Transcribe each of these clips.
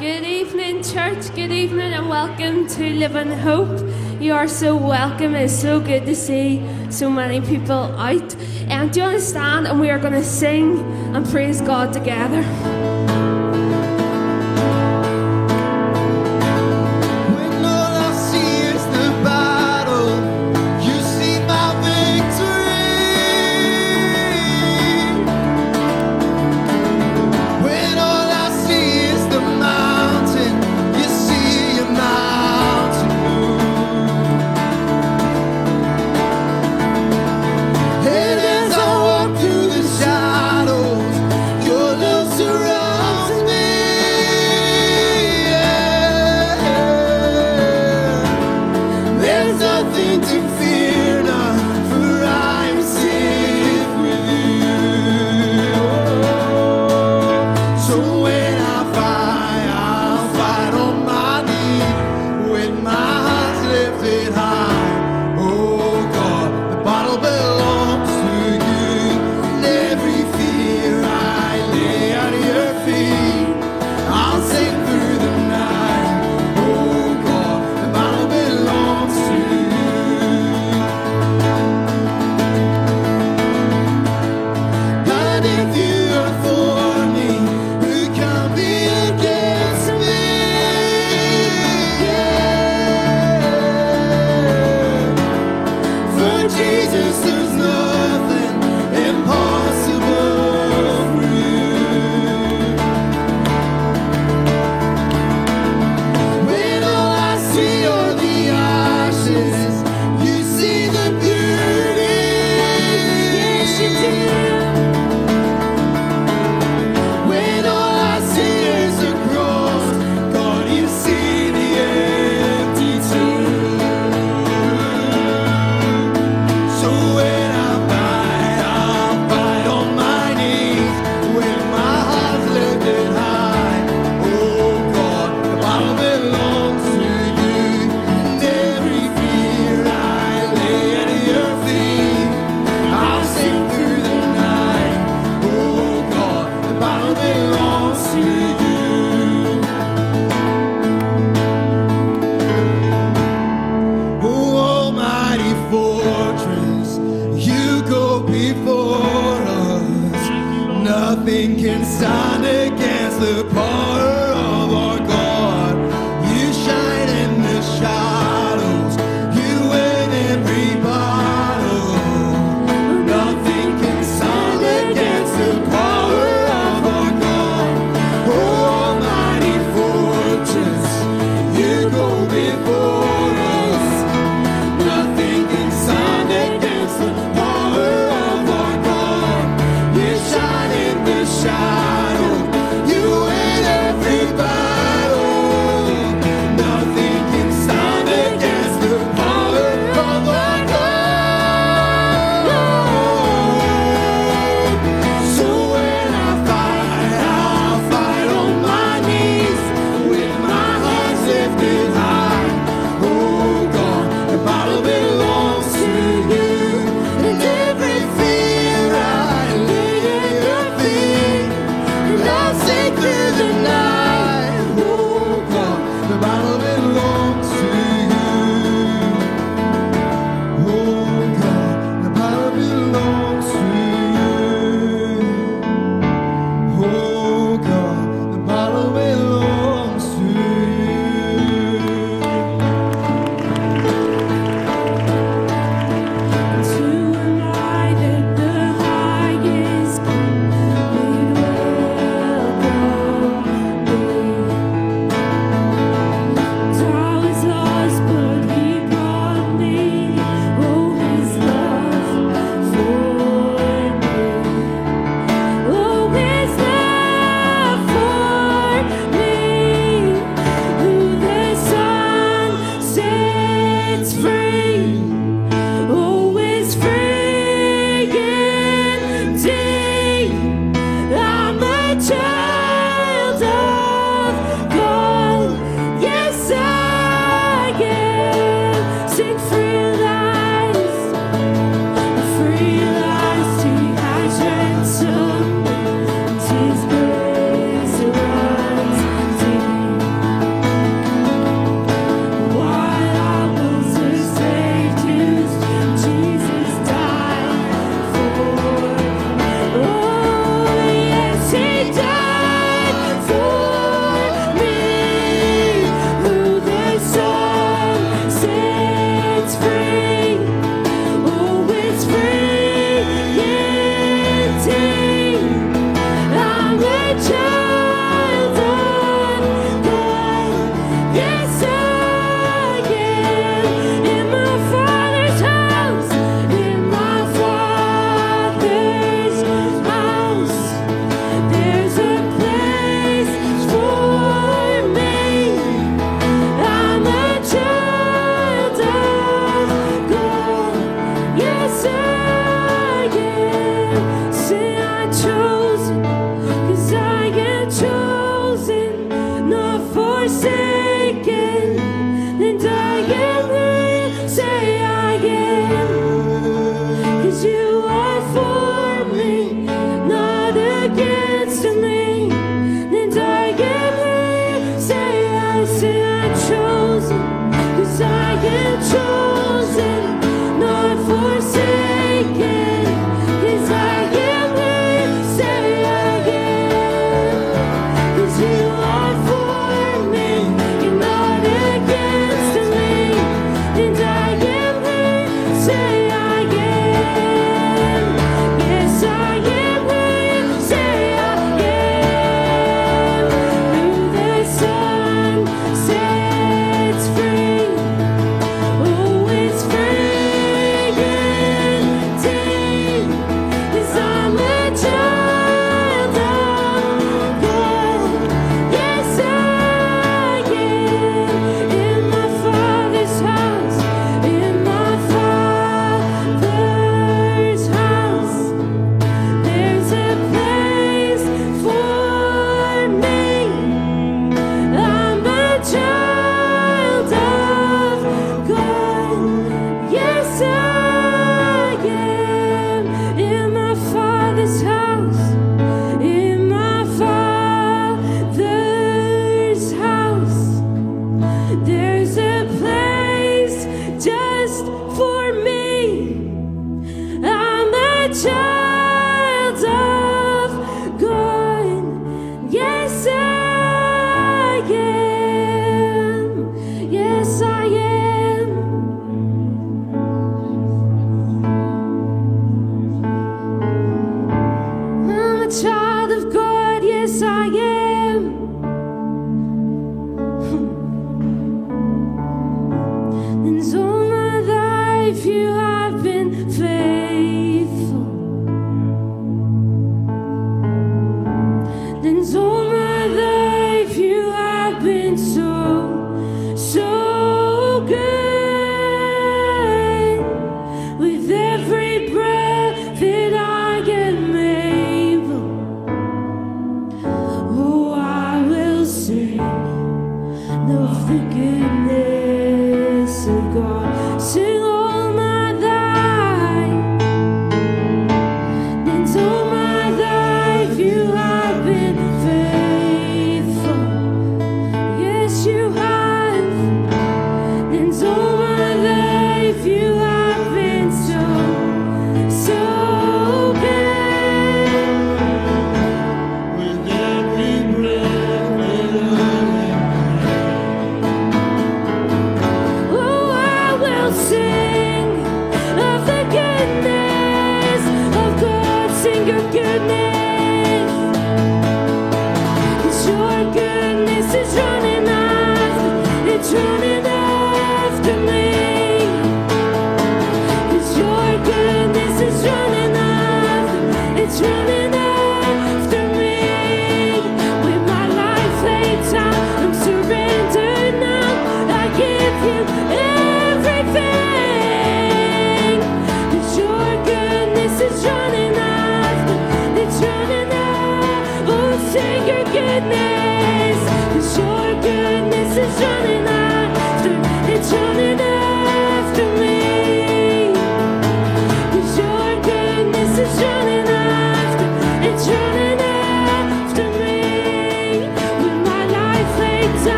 Good evening, church. Good evening, and welcome to Living Hope. You are so welcome. It's so good to see so many people out. And do you understand? And we are going to sing and praise God together.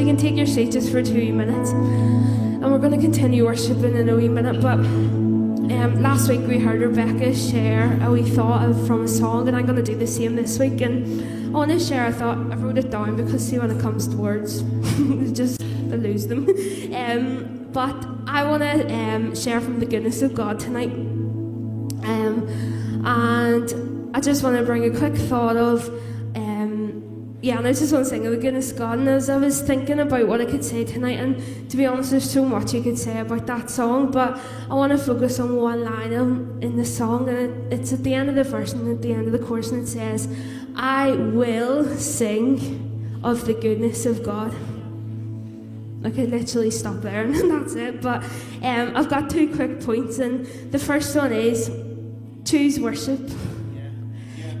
You can take your seat just for two minutes. And we're going to continue worshiping in a wee minute. But um, last week we heard Rebecca share a wee thought of, from a song, and I'm going to do the same this week. And I want to share a thought. I wrote it down because, see, when it comes to words, just I lose them. Um, but I want to um, share from the goodness of God tonight. Um, and I just want to bring a quick thought of, yeah, and I just want to sing of the goodness of God. And as I was thinking about what I could say tonight, and to be honest, there's so much you could say about that song, but I want to focus on one line in, in the song, and it, it's at the end of the verse and at the end of the chorus, and it says, I will sing of the goodness of God. I could literally stop there and that's it. But um, I've got two quick points, and the first one is choose worship.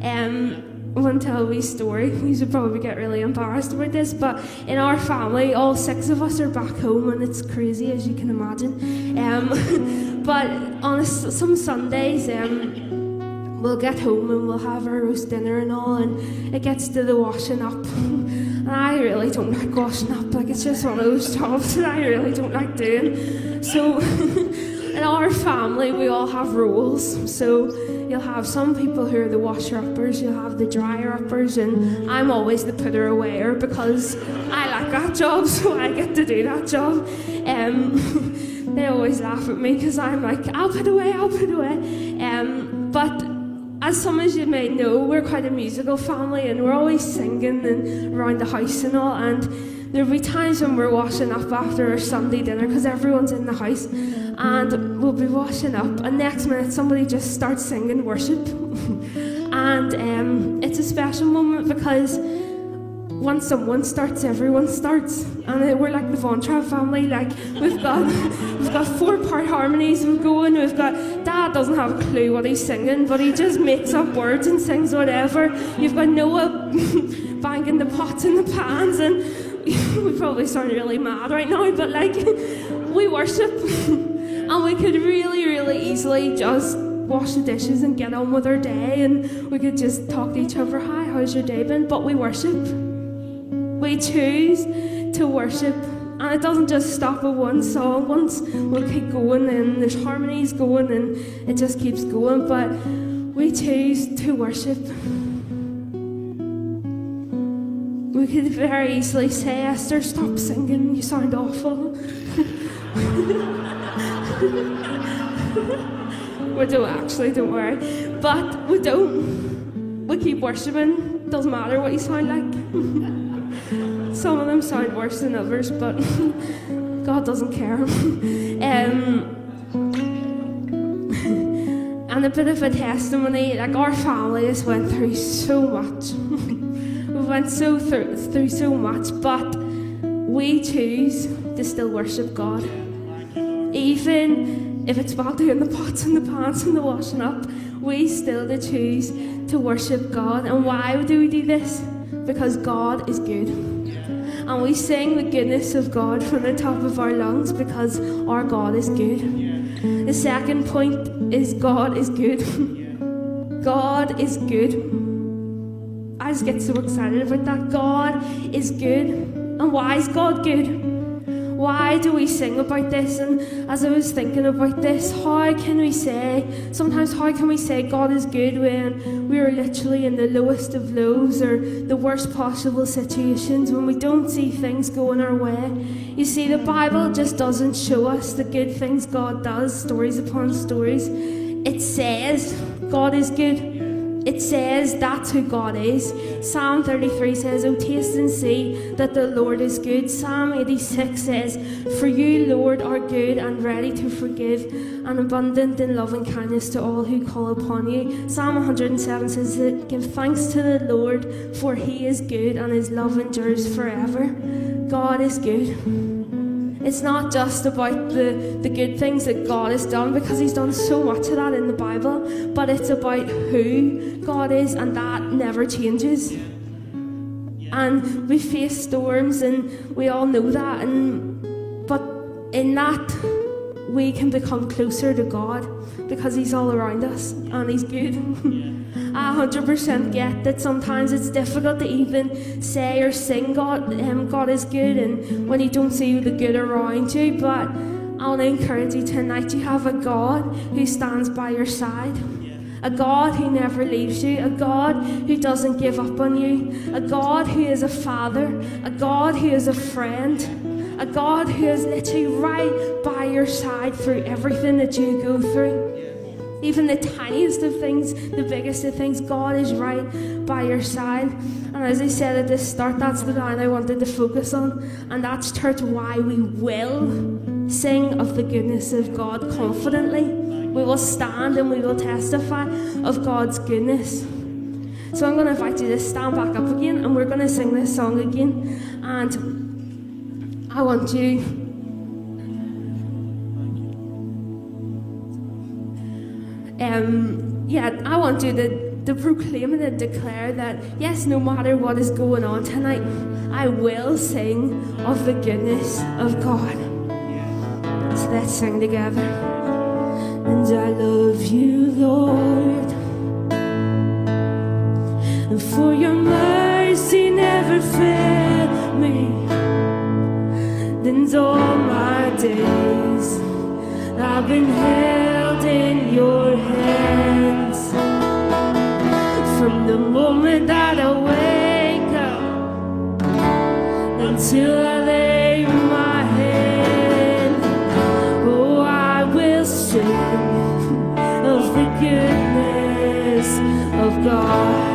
Um, I want to tell a wee story. You should probably get really embarrassed about this, but in our family, all six of us are back home, and it's crazy as you can imagine. Um, but on a some Sundays, um, we'll get home and we'll have our roast dinner and all, and it gets to the washing up. And I really don't like washing up, like it's just one of those jobs that I really don't like doing. So, in our family, we all have roles. So, you'll have some people who are the washer uppers, you'll have the dryer uppers, and I'm always the putter awayer because I like that job, so I get to do that job. Um, they always laugh at me because I'm like, I'll put away, I'll put away. Um, but as some of you may know, we're quite a musical family and we're always singing and around the house and all. And there'll be times when we're washing up after our Sunday dinner because everyone's in the house and we'll be washing up. And next minute, somebody just starts singing worship. and um, it's a special moment because once someone starts, everyone starts, and we're like the Von Trapp family. Like we've got, we've got four part harmonies. We're going. We've got Dad dad doesn't have a clue what he's singing, but he just makes up words and sings whatever. You've got Noah banging the pots and the pans, and we probably sound really mad right now, but like, we worship, and we could really, really easily just wash the dishes and get on with our day, and we could just talk to each other, hi, how's your day been? But we worship. We choose to worship. And it doesn't just stop at one song. Once we'll keep going and there's harmonies going and it just keeps going. But we choose to worship. We could very easily say, Esther, stop singing, you sound awful. we don't actually, don't worry. But we don't. We keep worshipping, doesn't matter what you sound like. Some of them sound worse than others, but God doesn't care. um, and a bit of a testimony like our family has went through so much. we went so through, through so much, but we choose to still worship God. Even if it's about doing the pots and the pans and the washing up, we still to choose to worship God. And why do we do this? Because God is good. And we sing the goodness of God from the top of our lungs because our God is good. The second point is God is good. God is good. I just get so excited about that. God is good. And why is God good? Why do we sing about this? And as I was thinking about this, how can we say, sometimes how can we say God is good when we are literally in the lowest of lows or the worst possible situations, when we don't see things going our way? You see, the Bible just doesn't show us the good things God does, stories upon stories. It says God is good. It says that's who God is. Psalm 33 says, Oh, taste and see that the Lord is good. Psalm 86 says, For you, Lord, are good and ready to forgive, and abundant in love and kindness to all who call upon you. Psalm 107 says, Give thanks to the Lord, for he is good and his love endures forever. God is good. It's not just about the, the good things that God has done, because He's done so much of that in the Bible, but it's about who God is, and that never changes. And we face storms, and we all know that. And but in that, we can become closer to God because He's all around us and He's good. I 100% get that sometimes it's difficult to even say or sing God, um, God is good, and when you don't see the good around you. But I want to encourage you tonight you have a God who stands by your side. A God who never leaves you, a God who doesn't give up on you, a God who is a father, a God who is a friend, a God who is literally right by your side through everything that you go through. Even the tiniest of things, the biggest of things, God is right by your side. And as I said at the start, that's the line I wanted to focus on. And that's, church, why we will sing of the goodness of God confidently. We will stand and we will testify of God's goodness. So I'm going to invite you to stand back up again and we're going to sing this song again. And I want you um, yeah, I want you to, to proclaim and to declare that, yes, no matter what is going on tonight, I will sing of the goodness of God. So let's sing together. And I love you, Lord, and for your mercy never failed me. Then all my days I've been held in your hands from the moment that I wake up until I lay my head. Oh, I will sing of the goodness of God.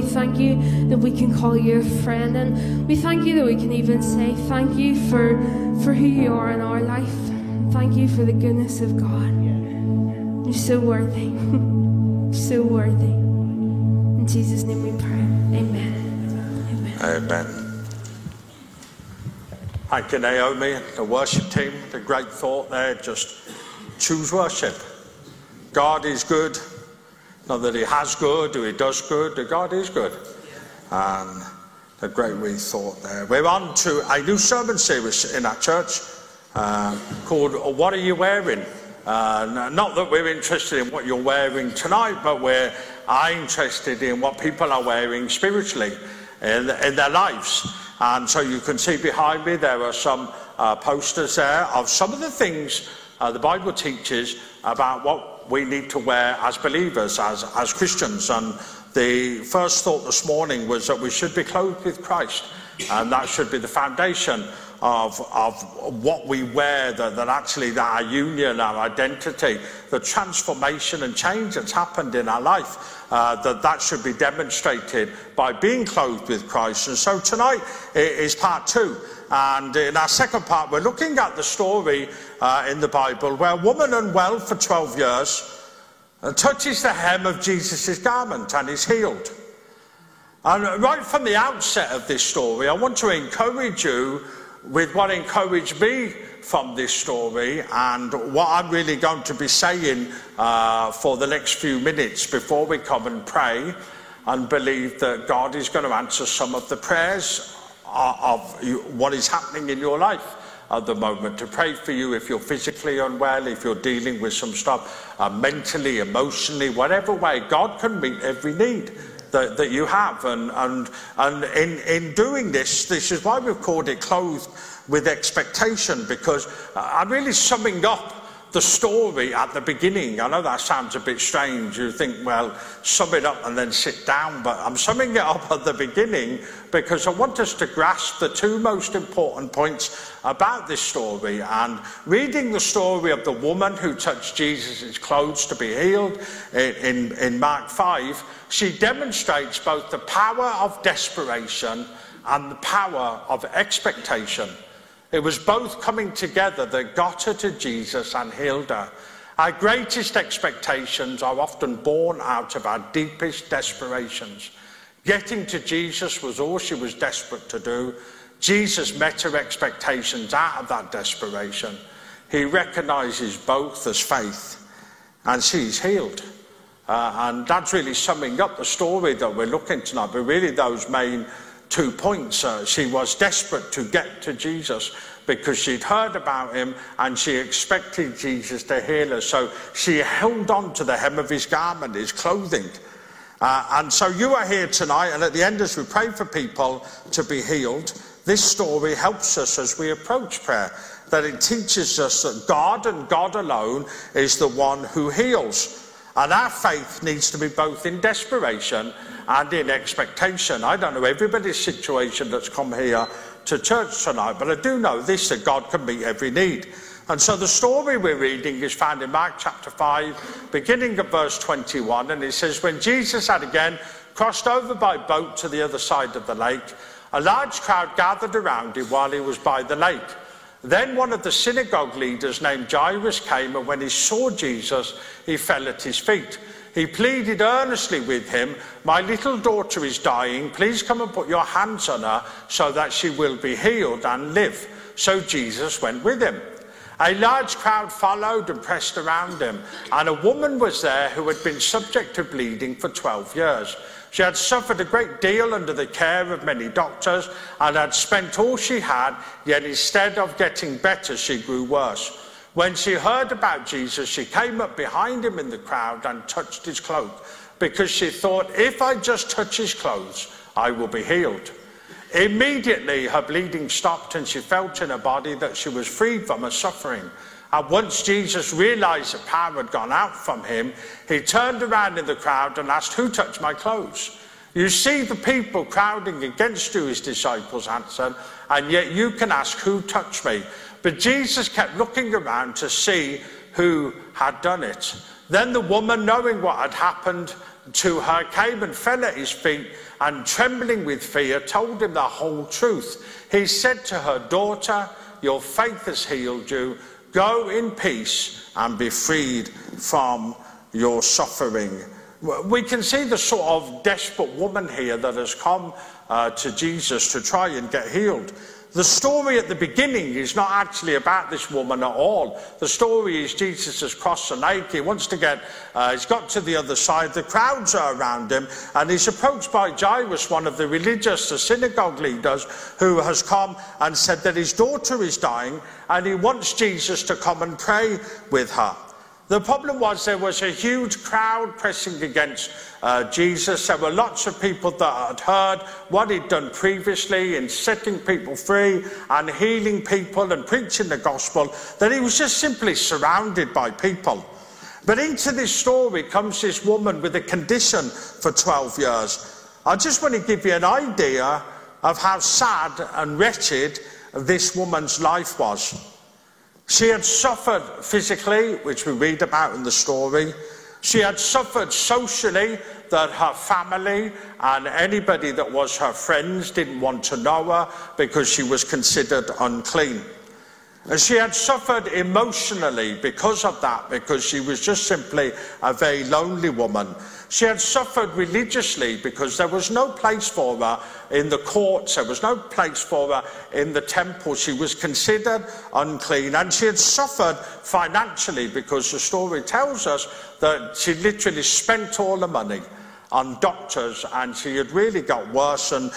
We thank you that we can call you a friend. And we thank you that we can even say thank you for, for who you are in our life. Thank you for the goodness of God. You're so worthy. so worthy. In Jesus' name we pray. Amen. Amen. Amen. Thank you, Naomi, the worship team. The great thought there. Just choose worship. God is good. Not that He has good or He does good. but God is good. And the great wee thought there. We're on to a new sermon series in our church uh, called "What Are You Wearing?" Uh, not that we're interested in what you're wearing tonight, but we're interested in what people are wearing spiritually in, in their lives. And so you can see behind me there are some uh, posters there of some of the things uh, the Bible teaches about what we need to wear as believers, as, as Christians. And the first thought this morning was that we should be clothed with Christ, and that should be the foundation of, of what we wear, that, that actually that our union, our identity, the transformation and change that's happened in our life, uh, that that should be demonstrated by being clothed with Christ. And so tonight is part two. And in our second part, we're looking at the story uh, in the Bible where a woman unwell for 12 years uh, touches the hem of Jesus' garment and is healed. And right from the outset of this story, I want to encourage you with what encouraged me from this story and what I'm really going to be saying uh, for the next few minutes before we come and pray and believe that God is going to answer some of the prayers of what is happening in your life at the moment, to pray for you if you're physically unwell, if you're dealing with some stuff uh, mentally, emotionally, whatever way. God can meet every need that, that you have. And, and, and in, in doing this, this is why we've called it Clothed with Expectation, because I'm really summing up the story at the beginning. I know that sounds a bit strange. You think, well, sum it up and then sit down, but I'm summing it up at the beginning because I want us to grasp the two most important points about this story. And reading the story of the woman who touched Jesus' clothes to be healed in, in, in Mark 5, she demonstrates both the power of desperation and the power of expectation. It was both coming together that got her to Jesus and healed her. Our greatest expectations are often born out of our deepest desperations. Getting to Jesus was all she was desperate to do. Jesus met her expectations out of that desperation. He recognizes both as faith, and she's healed. Uh, and that's really summing up the story that we're looking tonight, but really those main two points. Uh, she was desperate to get to Jesus because she'd heard about him and she expected Jesus to heal her. So she held on to the hem of his garment, his clothing. Uh, and so you are here tonight, and at the end, as we pray for people to be healed, this story helps us as we approach prayer. That it teaches us that God and God alone is the one who heals. And our faith needs to be both in desperation and in expectation. I don't know everybody's situation that's come here to church tonight, but I do know this that God can meet every need. And so the story we're reading is found in Mark chapter 5, beginning at verse 21, and it says, When Jesus had again crossed over by boat to the other side of the lake, a large crowd gathered around him while he was by the lake. Then one of the synagogue leaders named Jairus came, and when he saw Jesus, he fell at his feet. He pleaded earnestly with him, My little daughter is dying. Please come and put your hands on her so that she will be healed and live. So Jesus went with him. A large crowd followed and pressed around him, and a woman was there who had been subject to bleeding for 12 years. She had suffered a great deal under the care of many doctors and had spent all she had, yet instead of getting better, she grew worse. When she heard about Jesus, she came up behind him in the crowd and touched his cloak because she thought, if I just touch his clothes, I will be healed. Immediately, her bleeding stopped and she felt in her body that she was freed from her suffering. And once Jesus realized the power had gone out from him, he turned around in the crowd and asked, Who touched my clothes? You see the people crowding against you, his disciples answered, and yet you can ask, Who touched me? But Jesus kept looking around to see who had done it. Then the woman, knowing what had happened to her, came and fell at his feet and, trembling with fear, told him the whole truth. He said to her, Daughter, your faith has healed you. Go in peace and be freed from your suffering. We can see the sort of desperate woman here that has come uh, to Jesus to try and get healed. The story at the beginning is not actually about this woman at all. The story is Jesus has crossed the lake. He wants to get, uh, he's got to the other side. The crowds are around him, and he's approached by Jairus, one of the religious, the synagogue leaders, who has come and said that his daughter is dying, and he wants Jesus to come and pray with her. The problem was there was a huge crowd pressing against uh, Jesus. There were lots of people that had heard what he'd done previously in setting people free and healing people and preaching the gospel, that he was just simply surrounded by people. But into this story comes this woman with a condition for 12 years. I just want to give you an idea of how sad and wretched this woman's life was. She had suffered physically, which we read about in the story. She had suffered socially, that her family and anybody that was her friends didn't want to know her because she was considered unclean. And she had suffered emotionally because of that, because she was just simply a very lonely woman. She had suffered religiously because there was no place for her in the courts, there was no place for her in the temple. She was considered unclean. And she had suffered financially because the story tells us that she literally spent all the money on doctors and she had really got worse. And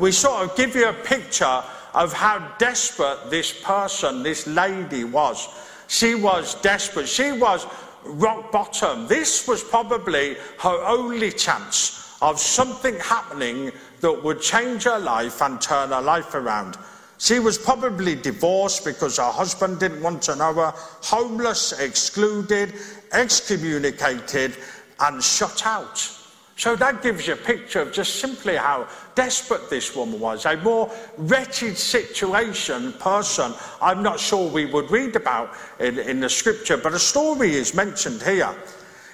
we sort of give you a picture of how desperate this person, this lady was. She was desperate. She was rock bottom. This was probably her only chance of something happening that would change her life and turn her life around. She was probably divorced because her husband didn't want to know her, homeless, excluded, excommunicated, and shut out. So that gives you a picture of just simply how desperate this woman was. A more wretched situation, person, I'm not sure we would read about in, in the scripture, but a story is mentioned here.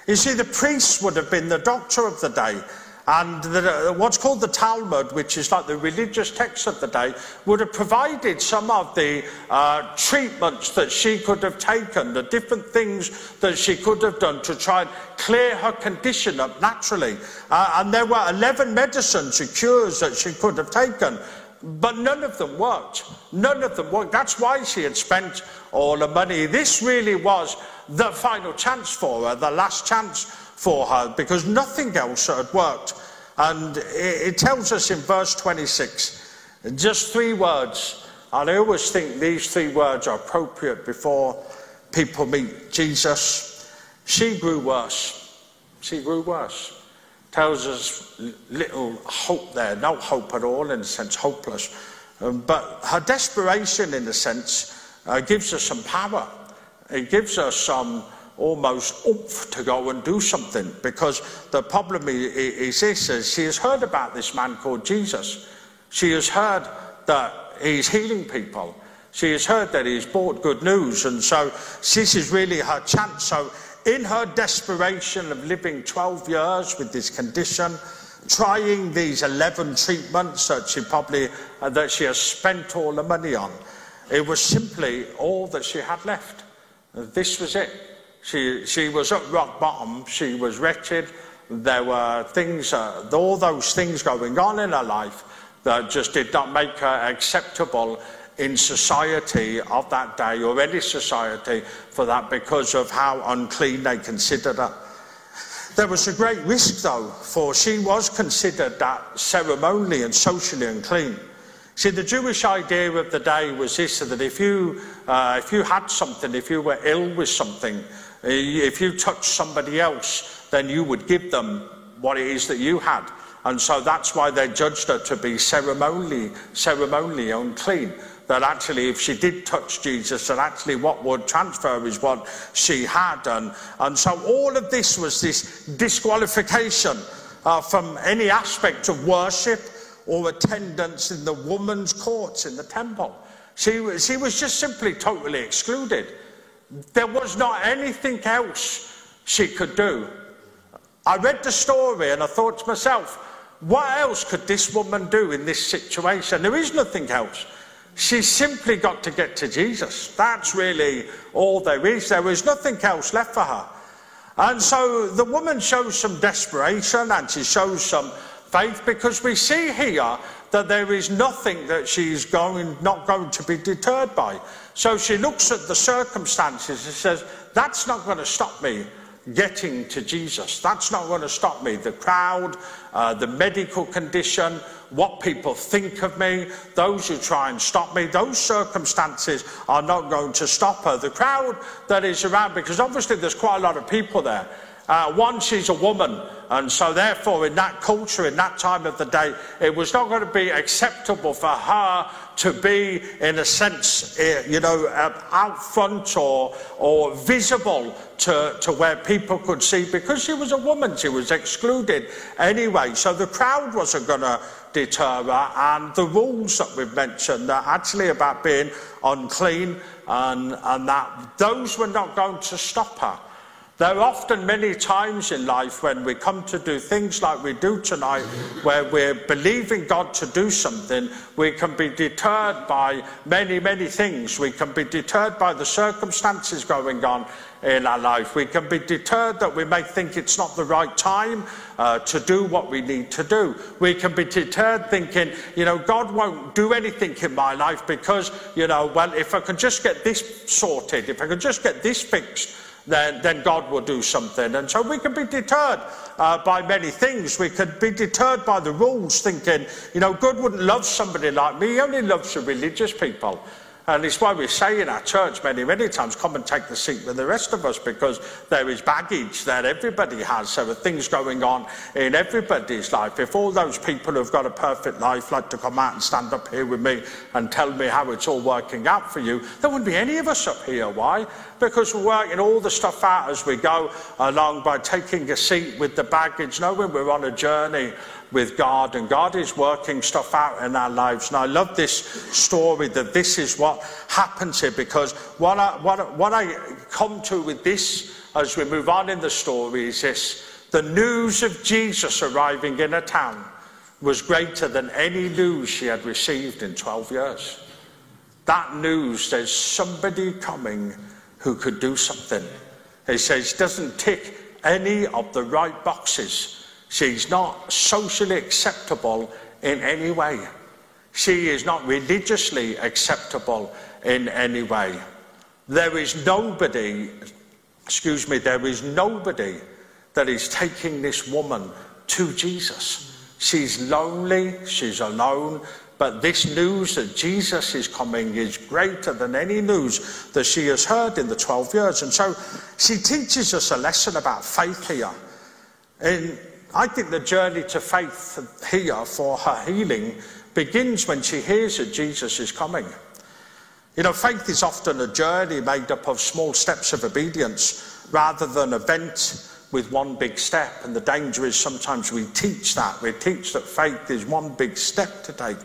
You see, the priest would have been the doctor of the day. And the, what's called the Talmud, which is like the religious text of the day, would have provided some of the uh, treatments that she could have taken, the different things that she could have done to try and clear her condition up naturally. Uh, and there were 11 medicines or cures that she could have taken, but none of them worked. None of them worked. That's why she had spent all the money. This really was the final chance for her, the last chance for her because nothing else had worked. And it, tells us in verse 26, just three words. And I always think these three words are appropriate before people meet Jesus. She grew worse. She grew worse. Tells us little hope there, no hope at all, in a sense, hopeless. Um, but her desperation, in a sense, uh, gives us some power. It gives us some almost oomph to go and do something because the problem is this is she has heard about this man called Jesus. She has heard that he's healing people. She has heard that he's brought good news, and so this is really her chance. So, in her desperation of living 12 years with this condition, trying these 11 treatments that she probably uh, that she has spent all the money on, it was simply all that she had left. This was it. She, she was at rock bottom. She was wretched. There were things, uh, all those things going on in her life that just did not make her acceptable in society of that day or any society for that because of how unclean they considered her. There was a great risk, though, for she was considered that ceremonially and socially unclean. See, the Jewish idea of the day was this that if you, uh, if you had something, if you were ill with something, uh, if you touched somebody else, then you would give them what it is that you had. And so that's why they judged her to be ceremonially, ceremonially unclean. That actually, if she did touch Jesus, that actually what would transfer is what she had. done. and so all of this was this disqualification uh, from any aspect of worship or attendance in the woman's courts in the temple. She, she was just simply totally excluded. There was not anything else she could do. I read the story and I thought to myself, what else could this woman do in this situation? There is nothing else. She simply got to get to Jesus. That's really all there is. There is nothing else left for her. And so the woman shows some desperation and she shows some faith because we see here that there is nothing that she's going, not going to be deterred by. So she looks at the circumstances and says, That's not going to stop me getting to Jesus. That's not going to stop me. The crowd, uh, the medical condition, what people think of me, those who try and stop me, those circumstances are not going to stop her. The crowd that is around, because obviously there's quite a lot of people there. Uh, one, she's a woman, and so therefore, in that culture, in that time of the day, it was not going to be acceptable for her to be, in a sense, eh, you know, uh, out front or, or visible to, to where people could see because she was a woman, she was excluded anyway. So the crowd wasn't going to deter her, and the rules that we've mentioned are actually about being unclean, and, and that those were not going to stop her. There are often many times in life when we come to do things like we do tonight, where we're believing God to do something, we can be deterred by many, many things. We can be deterred by the circumstances going on in our life. We can be deterred that we may think it's not the right time uh, to do what we need to do. We can be deterred thinking, you know, God won't do anything in my life because, you know, well, if I can just get this sorted, if I can just get this fixed, then, then God will do something. And so we can be deterred uh, by many things. We could be deterred by the rules, thinking, you know, God wouldn't love somebody like me. He only loves the religious people. And it's why we say in our church many, many times, come and take the seat with the rest of us, because there is baggage that everybody has. There are things going on in everybody's life. If all those people who've got a perfect life like to come out and stand up here with me and tell me how it's all working out for you, there wouldn't be any of us up here. Why? Because we're working all the stuff out as we go along by taking a seat with the baggage, knowing we're on a journey with God, and God is working stuff out in our lives. And I love this story that this is what happens here because what I, what, what I come to with this as we move on in the story is this the news of Jesus arriving in a town was greater than any news she had received in 12 years. That news, there's somebody coming who could do something. He says, doesn't tick any of the right boxes She's not socially acceptable in any way. She is not religiously acceptable in any way. There is nobody, excuse me, there is nobody that is taking this woman to Jesus. She's lonely, she's alone, but this news that Jesus is coming is greater than any news that she has heard in the 12 years. And so she teaches us a lesson about faith here. In I think the journey to faith here for her healing begins when she hears that Jesus is coming. You know, faith is often a journey made up of small steps of obedience rather than an event with one big step. And the danger is sometimes we teach that. We teach that faith is one big step to take.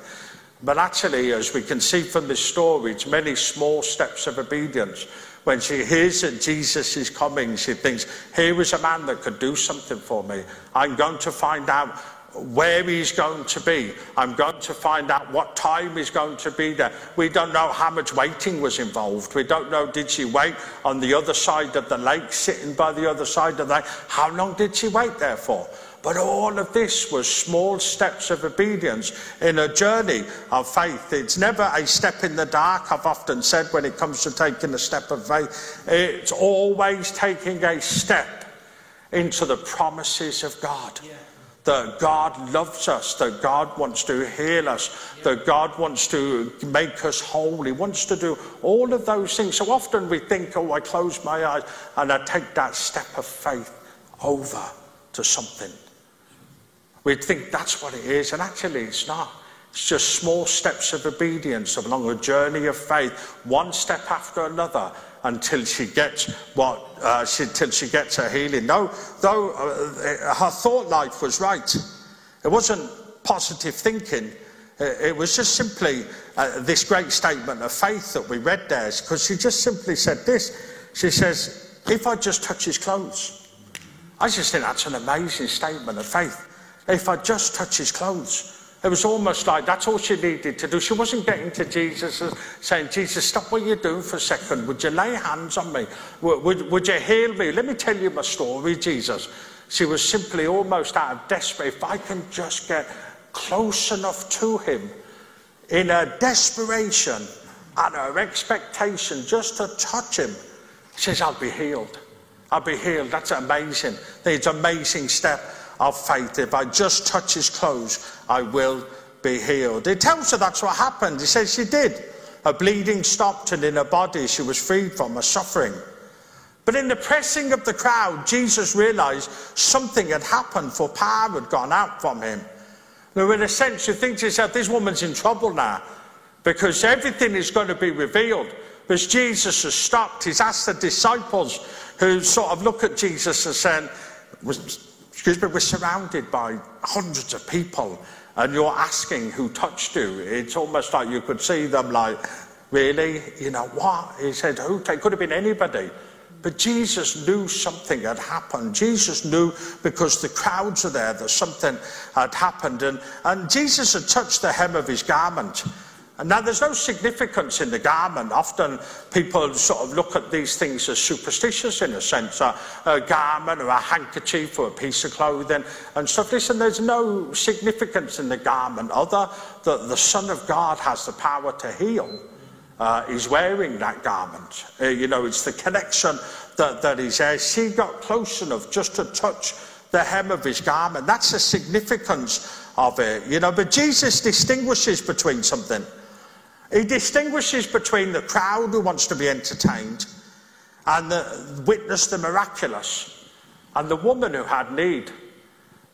But actually, as we can see from this story, it's many small steps of obedience when she hears that Jesus is coming, she thinks, here is a man that could do something for me. I'm going to find out where he's going to be. I'm going to find out what time he's going to be there. We don't know how much waiting was involved. We don't know, did she wait on the other side of the lake, sitting by the other side of the lake? How long did she wait there for? But all of this was small steps of obedience in a journey of faith. It's never a step in the dark, I've often said, when it comes to taking a step of faith. It's always taking a step into the promises of God. Yeah. That God loves us, that God wants to heal us, that God wants to make us whole. He wants to do all of those things. So often we think, oh, I close my eyes and I take that step of faith over to something We'd think that's what it is, and actually it's not. It's just small steps of obedience along a journey of faith, one step after another, until she gets what uh, she, until she gets her healing. No, though uh, her thought life was right. It wasn't positive thinking. It was just simply uh, this great statement of faith that we read there, because she just simply said this. She says, "If I just touch his clothes," I just think that's an amazing statement of faith. If I just touch his clothes. It was almost like that's all she needed to do. She wasn't getting to Jesus and saying, Jesus, stop what you're doing for a second. Would you lay hands on me? Would, would, would you heal me? Let me tell you my story, Jesus. She was simply almost out of despair. If I can just get close enough to him in her desperation and her expectation just to touch him, she says, I'll be healed. I'll be healed. That's amazing. It's an amazing step of faith. If I just touch his clothes, I will be healed. It tells her that's what happened. He says she did. Her bleeding stopped, and in her body, she was freed from her suffering. But in the pressing of the crowd, Jesus realized something had happened, for power had gone out from him. Now, in a sense, you think to yourself, this woman's in trouble now because everything is going to be revealed. Because Jesus has stopped, he's asked the disciples who sort of look at Jesus and saying, Excuse me, we're surrounded by hundreds of people and you're asking who touched you. It's almost like you could see them like, really? You know, what? He said, who? It could have been anybody. But Jesus knew something had happened. Jesus knew because the crowds are there that something had happened. And, and Jesus had touched the hem of his garment. Now there's no significance in the garment. Often people sort of look at these things as superstitious in a sense, a, a garment or a handkerchief or a piece of clothing and stuff. Listen, there's no significance in the garment other that the Son of God has the power to heal uh, wearing that garment. Uh, you know, it's the connection that, he's there. She got close enough just to touch the hem of his garment. That's the significance of it, you know. But Jesus distinguishes between something. He distinguishes between the crowd who wants to be entertained and the, witness the miraculous and the woman who had need.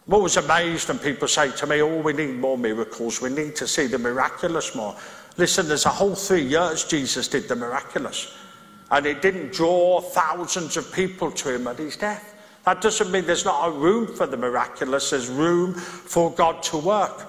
I'm always amazed when people say to me, Oh, we need more miracles. We need to see the miraculous more. Listen, there's a whole three years Jesus did the miraculous, and it didn't draw thousands of people to him at his death. That doesn't mean there's not a room for the miraculous, there's room for God to work.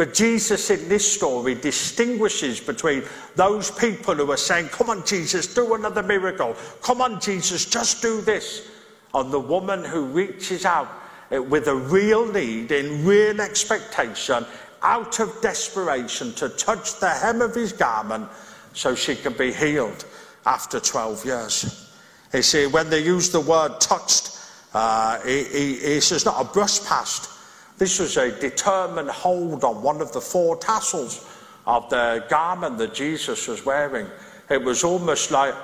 But Jesus in this story distinguishes between those people who are saying, Come on, Jesus, do another miracle. Come on, Jesus, just do this. And the woman who reaches out with a real need, in real expectation, out of desperation to touch the hem of his garment so she can be healed after 12 years. You see, when they use the word touched, uh, he, he, he says not a brush past. This was a determined hold on one of the four tassels of the garment that Jesus was wearing. It was almost like,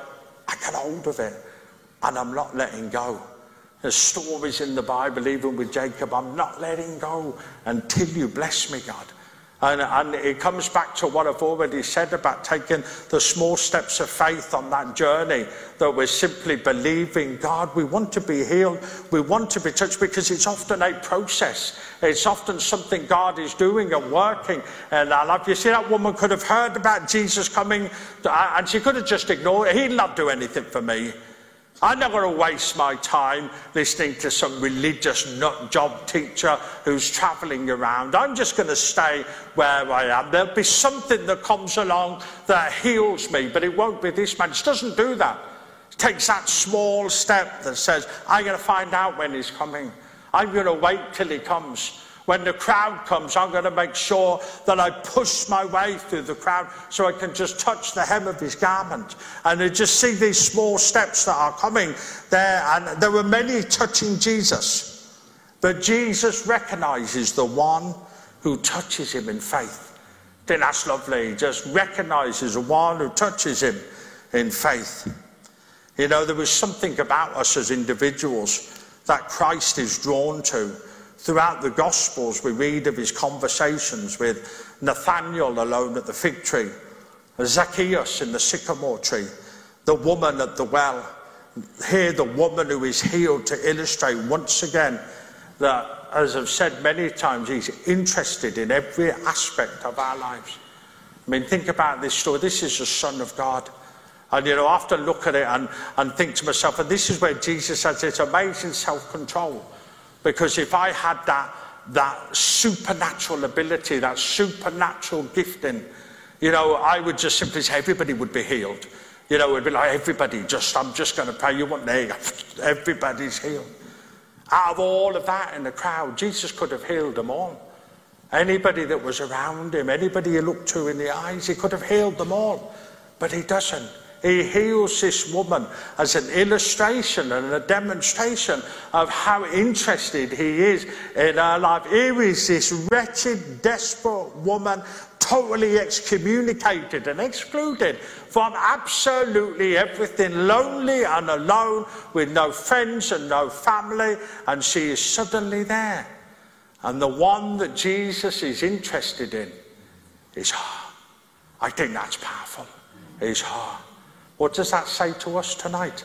I got hold of it and I'm not letting go. There's stories in the Bible, even with Jacob, I'm not letting go until you bless me, God. And, and, it comes back to what I've already said about taking the small steps of faith on that journey, that we're simply believing God. We want to be healed. We want to be touched because it's often a process. It's often something God is doing and working. And I love you see, that woman could have heard about Jesus coming and she could have just ignored it. He'd not do anything for me. I'm not going to waste my time listening to some religious nut job teacher who's travelling around. I'm just going to stay where I am. There'll be something that comes along that heals me, but it won't be this man. It doesn't do that. It takes that small step that says, I'm going to find out when he's coming. I'm going to wait till he comes. When the crowd comes, I'm going to make sure that I push my way through the crowd so I can just touch the hem of his garment. And I just see these small steps that are coming there. And there were many touching Jesus. But Jesus recognizes the one who touches him in faith. I that's lovely. He just recognizes the one who touches him in faith. You know, there was something about us as individuals that Christ is drawn to. Throughout the Gospels, we read of his conversations with Nathanael alone at the fig tree, Zacchaeus in the sycamore tree, the woman at the well. Here, the woman who is healed to illustrate once again that, as I've said many times, he's interested in every aspect of our lives. I mean, think about this story. This is the Son of God. And, you know, I often look at it and, and think to myself, and this is where Jesus has this amazing self control. Because if I had that, that supernatural ability, that supernatural gifting, you know, I would just simply say everybody would be healed. You know, it would be like everybody, just, I'm just going to pray. You want, you. Everybody's healed. Out of all of that in the crowd, Jesus could have healed them all. Anybody that was around him, anybody he looked to in the eyes, he could have healed them all. But he doesn't. He heals this woman as an illustration and a demonstration of how interested he is in her life. Here is this wretched, desperate woman, totally excommunicated and excluded from absolutely everything, lonely and alone, with no friends and no family, and she is suddenly there. And the one that Jesus is interested in is her. I think that's powerful. Is her. What does that say to us tonight?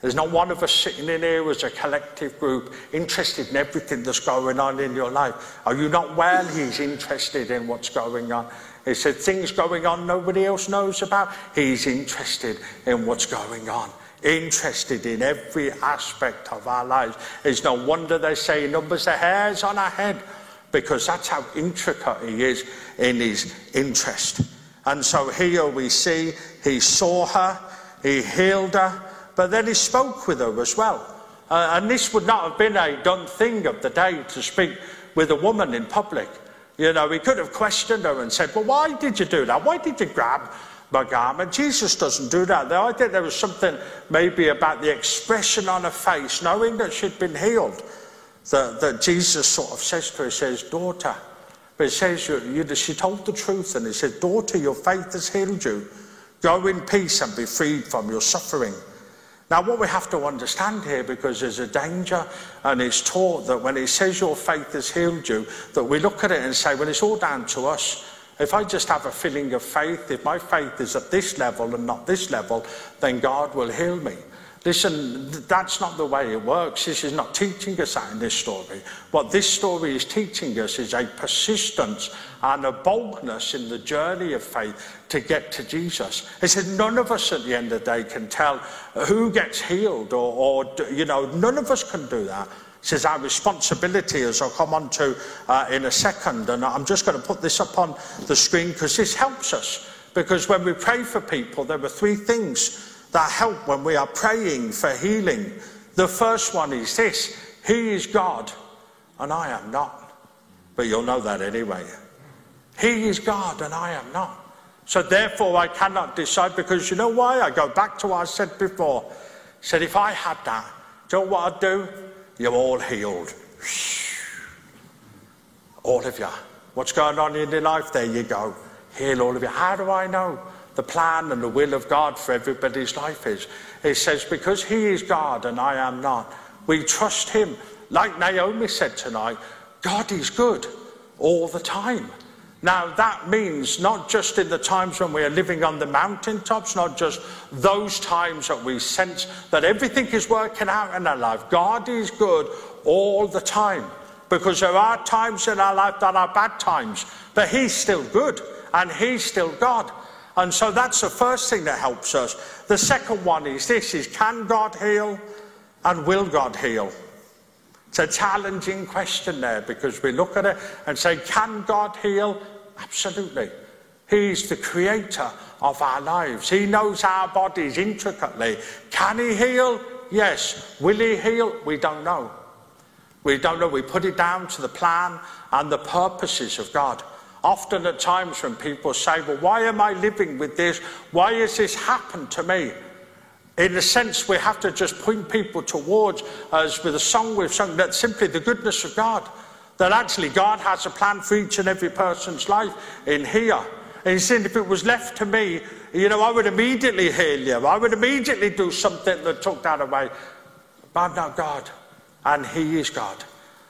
There's not one of us sitting in here as a collective group interested in everything that's going on in your life. Are you not well? He's interested in what's going on. He said things going on nobody else knows about. He's interested in what's going on. Interested in every aspect of our lives. It's no wonder they say numbers the hairs on our head because that's how intricate he is in his interest. And so here we see he saw her, he healed her, but then he spoke with her as well. Uh, and this would not have been a done thing of the day to speak with a woman in public. You know, he could have questioned her and said, Well, why did you do that? Why did you grab my garment? Jesus doesn't do that. Though I think there was something maybe about the expression on her face, knowing that she'd been healed, that, that Jesus sort of says to her, He says, Daughter. But it says, you, She told the truth, and He said, Daughter, your faith has healed you. Go in peace and be freed from your suffering. Now, what we have to understand here, because there's a danger, and it's taught that when it says your faith has healed you, that we look at it and say, well, it's all down to us. If I just have a feeling of faith, if my faith is at this level and not this level, then God will heal me. Listen, that's not the way it works. This is not teaching us that in this story. What this story is teaching us is a persistence and a boldness in the journey of faith to get to Jesus. It says none of us at the end of the day can tell who gets healed, or, or you know, none of us can do that. It says our responsibility, as I'll come on to uh, in a second, and I'm just going to put this up on the screen because this helps us. Because when we pray for people, there are three things that help when we are praying for healing. The first one is this He is God, and I am not. But you'll know that anyway. He is God, and I am not. So therefore, I cannot decide because you know why? I go back to what I said before. I said, if I had that, do you know what I'd do? You're all healed. All of you. What's going on in your life? There you go. Heal all of you. How do I know? The plan and the will of God for everybody's life is. It says, because He is God and I am not, we trust Him. Like Naomi said tonight, God is good all the time. Now, that means not just in the times when we are living on the mountaintops, not just those times that we sense that everything is working out in our life. God is good all the time because there are times in our life that are bad times, but He's still good and He's still God. And so that's the first thing that helps us. The second one is this is can God heal and will God heal? It's a challenging question there because we look at it and say, can God heal? Absolutely. He's the creator of our lives. He knows our bodies intricately. Can he heal? Yes. Will he heal? We don't know. We don't know. We put it down to the plan and the purposes of God. Often at times when people say, Well, why am I living with this? Why has this happened to me? In a sense, we have to just point people towards, as with a song we've sung, that simply the goodness of God. That actually God has a plan for each and every person's life in here. And he said, if it was left to me, you know, I would immediately heal you. I would immediately do something that took that away. But I'm not God, and He is God.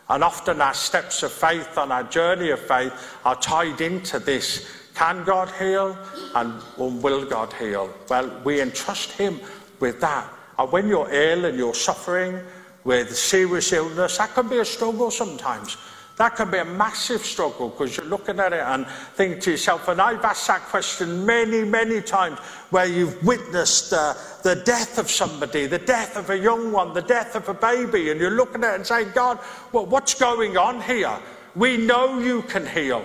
And often our steps of faith and our journey of faith are tied into this. Can God heal? And will God heal? Well, we entrust Him with that. And when you're ill and you're suffering with serious illness, that can be a struggle sometimes. That can be a massive struggle because you're looking at it and think to yourself, and I've asked that question many, many times where you've witnessed uh, the death of somebody, the death of a young one, the death of a baby, and you're looking at it and saying, God, well, what's going on here? We know you can heal.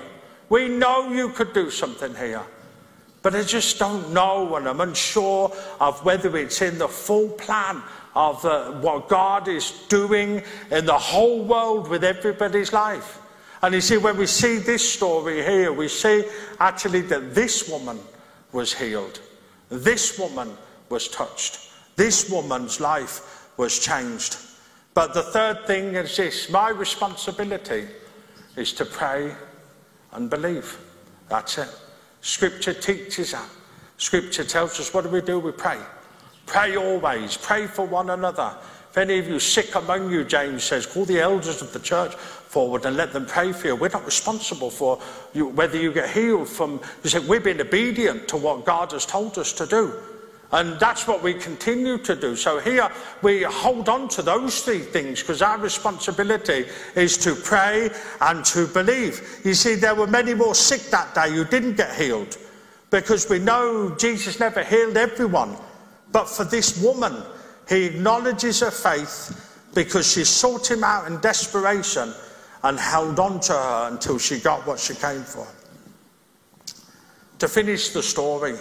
We know you could do something here. But I just don't know, and I'm unsure of whether it's in the full plan of uh, what God is doing in the whole world with everybody's life. And you see, when we see this story here, we see actually that this woman was healed. This woman was touched. This woman's life was changed. But the third thing is this my responsibility is to pray and believe. That's it. Scripture teaches that. Scripture tells us what do we do? We pray. Pray always. Pray for one another. If any of you sick among you, James says, call the elders of the church forward and let them pray for you. We're not responsible for you, whether you get healed from, you say, we've been obedient to what God has told us to do. And that's what we continue to do. So here we hold on to those three things because our responsibility is to pray and to believe. You see, there were many more sick that day who didn't get healed because we know Jesus never healed everyone. But for this woman, he acknowledges her faith because she sought him out in desperation and held on to her until she got what she came for. To finish the story,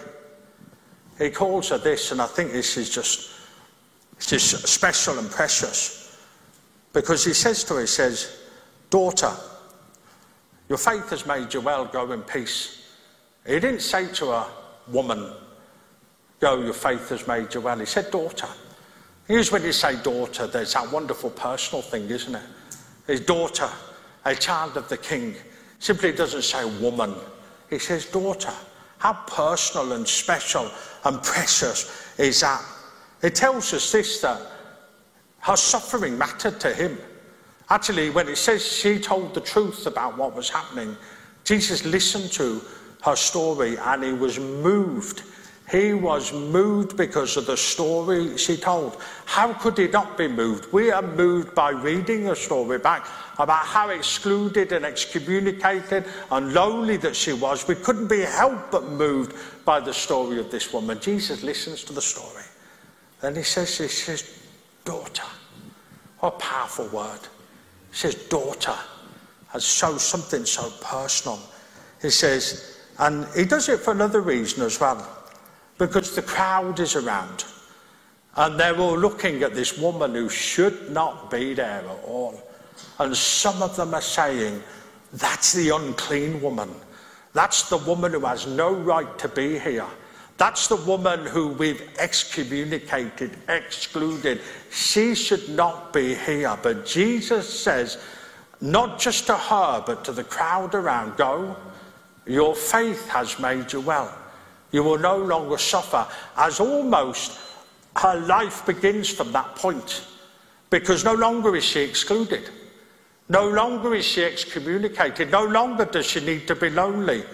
he calls her this, and I think this is just It's just special and precious. Because he says to her, he says, Daughter, your faith has made you well, go in peace. He didn't say to her, Woman, go, your faith has made you well. He said, Daughter. Here's when you say daughter, there's that wonderful personal thing, isn't it? His daughter, a child of the king, simply doesn't say woman. He says daughter. How personal and special and precious is that? It tells us this that her suffering mattered to him. Actually, when it says she told the truth about what was happening, Jesus listened to her story and he was moved he was moved because of the story she told. How could he not be moved? We are moved by reading a story back about how excluded and excommunicated and lonely that she was. We couldn't be helped but moved by the story of this woman. Jesus listens to the story. Then he says, he says, daughter. What a powerful word. He says, daughter. And so something so personal. He says, and he does it for another reason as well because the crowd is around. And they're all looking at this woman who should not be there at all. And some of them are saying, That's the unclean woman. That's the woman who has no right to be here. That's the woman who we've excommunicated, excluded. She should not be here. But Jesus says, not just to her, but to the crowd around, Go, your faith has made you well. You will no longer suffer, as almost her life begins from that point. Because no longer is she excluded. No longer is she excommunicated. No longer does she need to be lonely.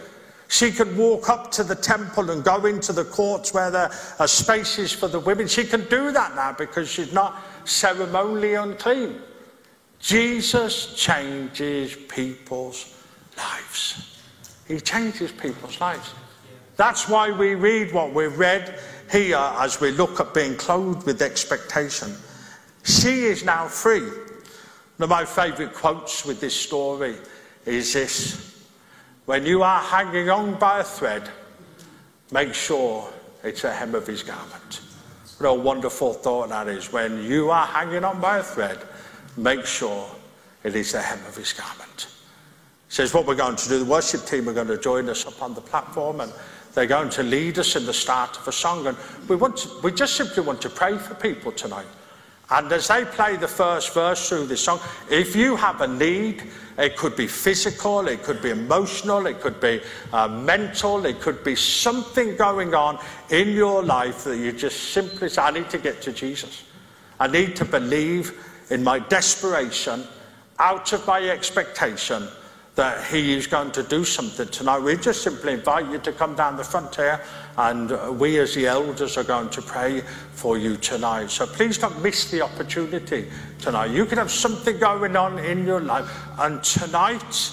She can walk up to the temple and go into the courts where there are spaces for the women. She can do that now because she's not ceremonially unclean. Jesus changes people's lives. He changes people's lives. That's why we read what we've read here as we look at being clothed with expectation. She is now free. One of my favourite quotes with this story is this When you are hanging on by a thread, make sure it's the hem of his garment. What a wonderful thought that is. When you are hanging on by a thread, make sure it is the hem of his garment. Says what we're going to do. The worship team are going to join us up on the platform and they're going to lead us in the start of a song. And we, want to, we just simply want to pray for people tonight. And as they play the first verse through this song, if you have a need, it could be physical, it could be emotional, it could be uh, mental, it could be something going on in your life that you just simply say, I need to get to Jesus. I need to believe in my desperation, out of my expectation, that he is going to do something tonight. We just simply invite you to come down the front here, and we, as the elders, are going to pray for you tonight. So please don't miss the opportunity tonight. You can have something going on in your life, and tonight,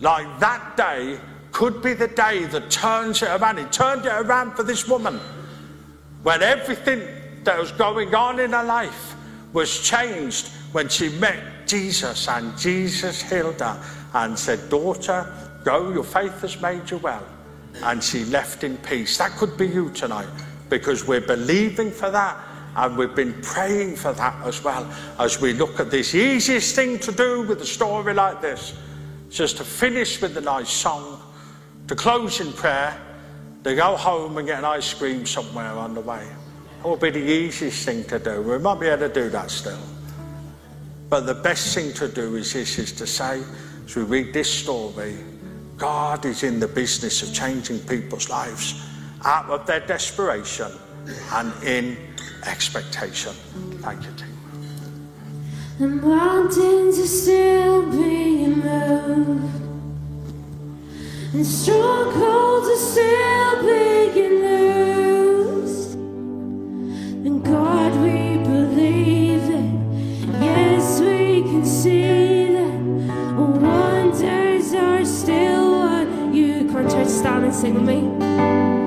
like that day, could be the day that turns it around. It turned it around for this woman when everything that was going on in her life was changed when she met Jesus and Jesus healed her and said, Daughter, go, your faith has made you well. And she left in peace. That could be you tonight because we're believing for that and we've been praying for that as well as we look at this. easiest thing to do with a story like this is just to finish with a nice song, to close in prayer, to go home and get an ice cream somewhere on the way. That would be the easiest thing to do. We might be able to do that still. But the best thing to do is this is to say, as we read this story, God is in the business of changing people's lives out of their desperation and in expectation. Thank you, team. The mountains are still being moved, and strongholds are still being loosed. And God, we Stand and sing with me.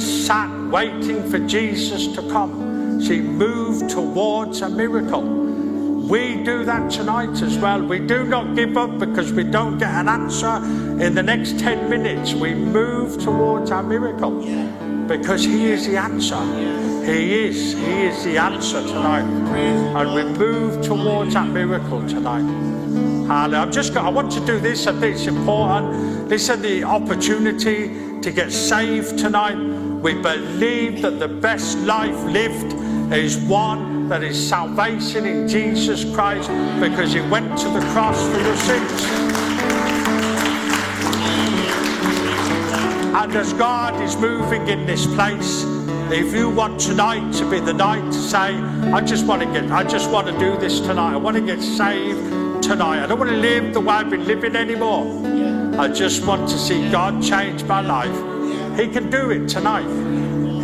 Sat waiting for Jesus to come. She moved towards a miracle. We do that tonight as well. We do not give up because we don't get an answer in the next 10 minutes. We move towards our miracle because He is the answer. He is. He is the answer tonight. And we move towards that miracle tonight. And I'm just, I want to do this. I think it's important. Listen, the opportunity to get saved tonight. We believe that the best life lived is one that is salvation in Jesus Christ because He went to the cross for your sins. And as God is moving in this place, if you want tonight to be the night to say, I just want to get, I just want to do this tonight. I want to get saved tonight. I don't want to live the way I've been living anymore. I just want to see God change my life. He can do it tonight.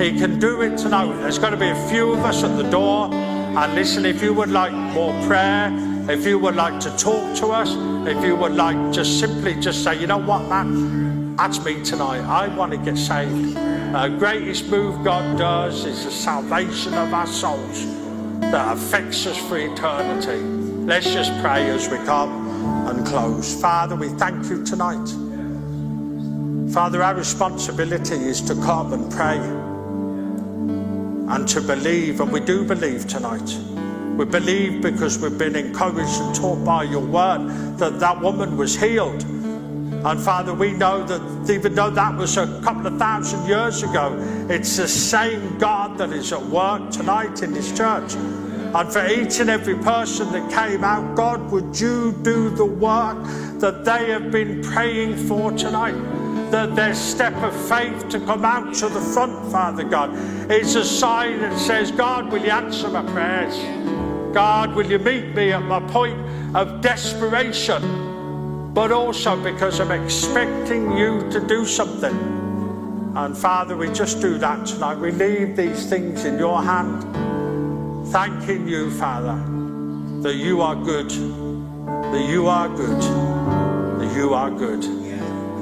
He can do it tonight. There's going to be a few of us at the door. And listen, if you would like more prayer, if you would like to talk to us, if you would like just simply just say, you know what, man, that's me tonight. I want to get saved. The greatest move God does is the salvation of our souls that affects us for eternity. Let's just pray as we come and close. Father, we thank you tonight. Father, our responsibility is to come and pray and to believe, and we do believe tonight. We believe because we've been encouraged and taught by your word that that woman was healed. And Father, we know that even though that was a couple of thousand years ago, it's the same God that is at work tonight in this church. And for each and every person that came out, God, would you do the work that they have been praying for tonight? That their step of faith to come out to the front, Father God, is a sign that says, God, will you answer my prayers? God, will you meet me at my point of desperation? But also because I'm expecting you to do something. And Father, we just do that tonight. We leave these things in your hand, thanking you, Father, that you are good, that you are good, that you are good.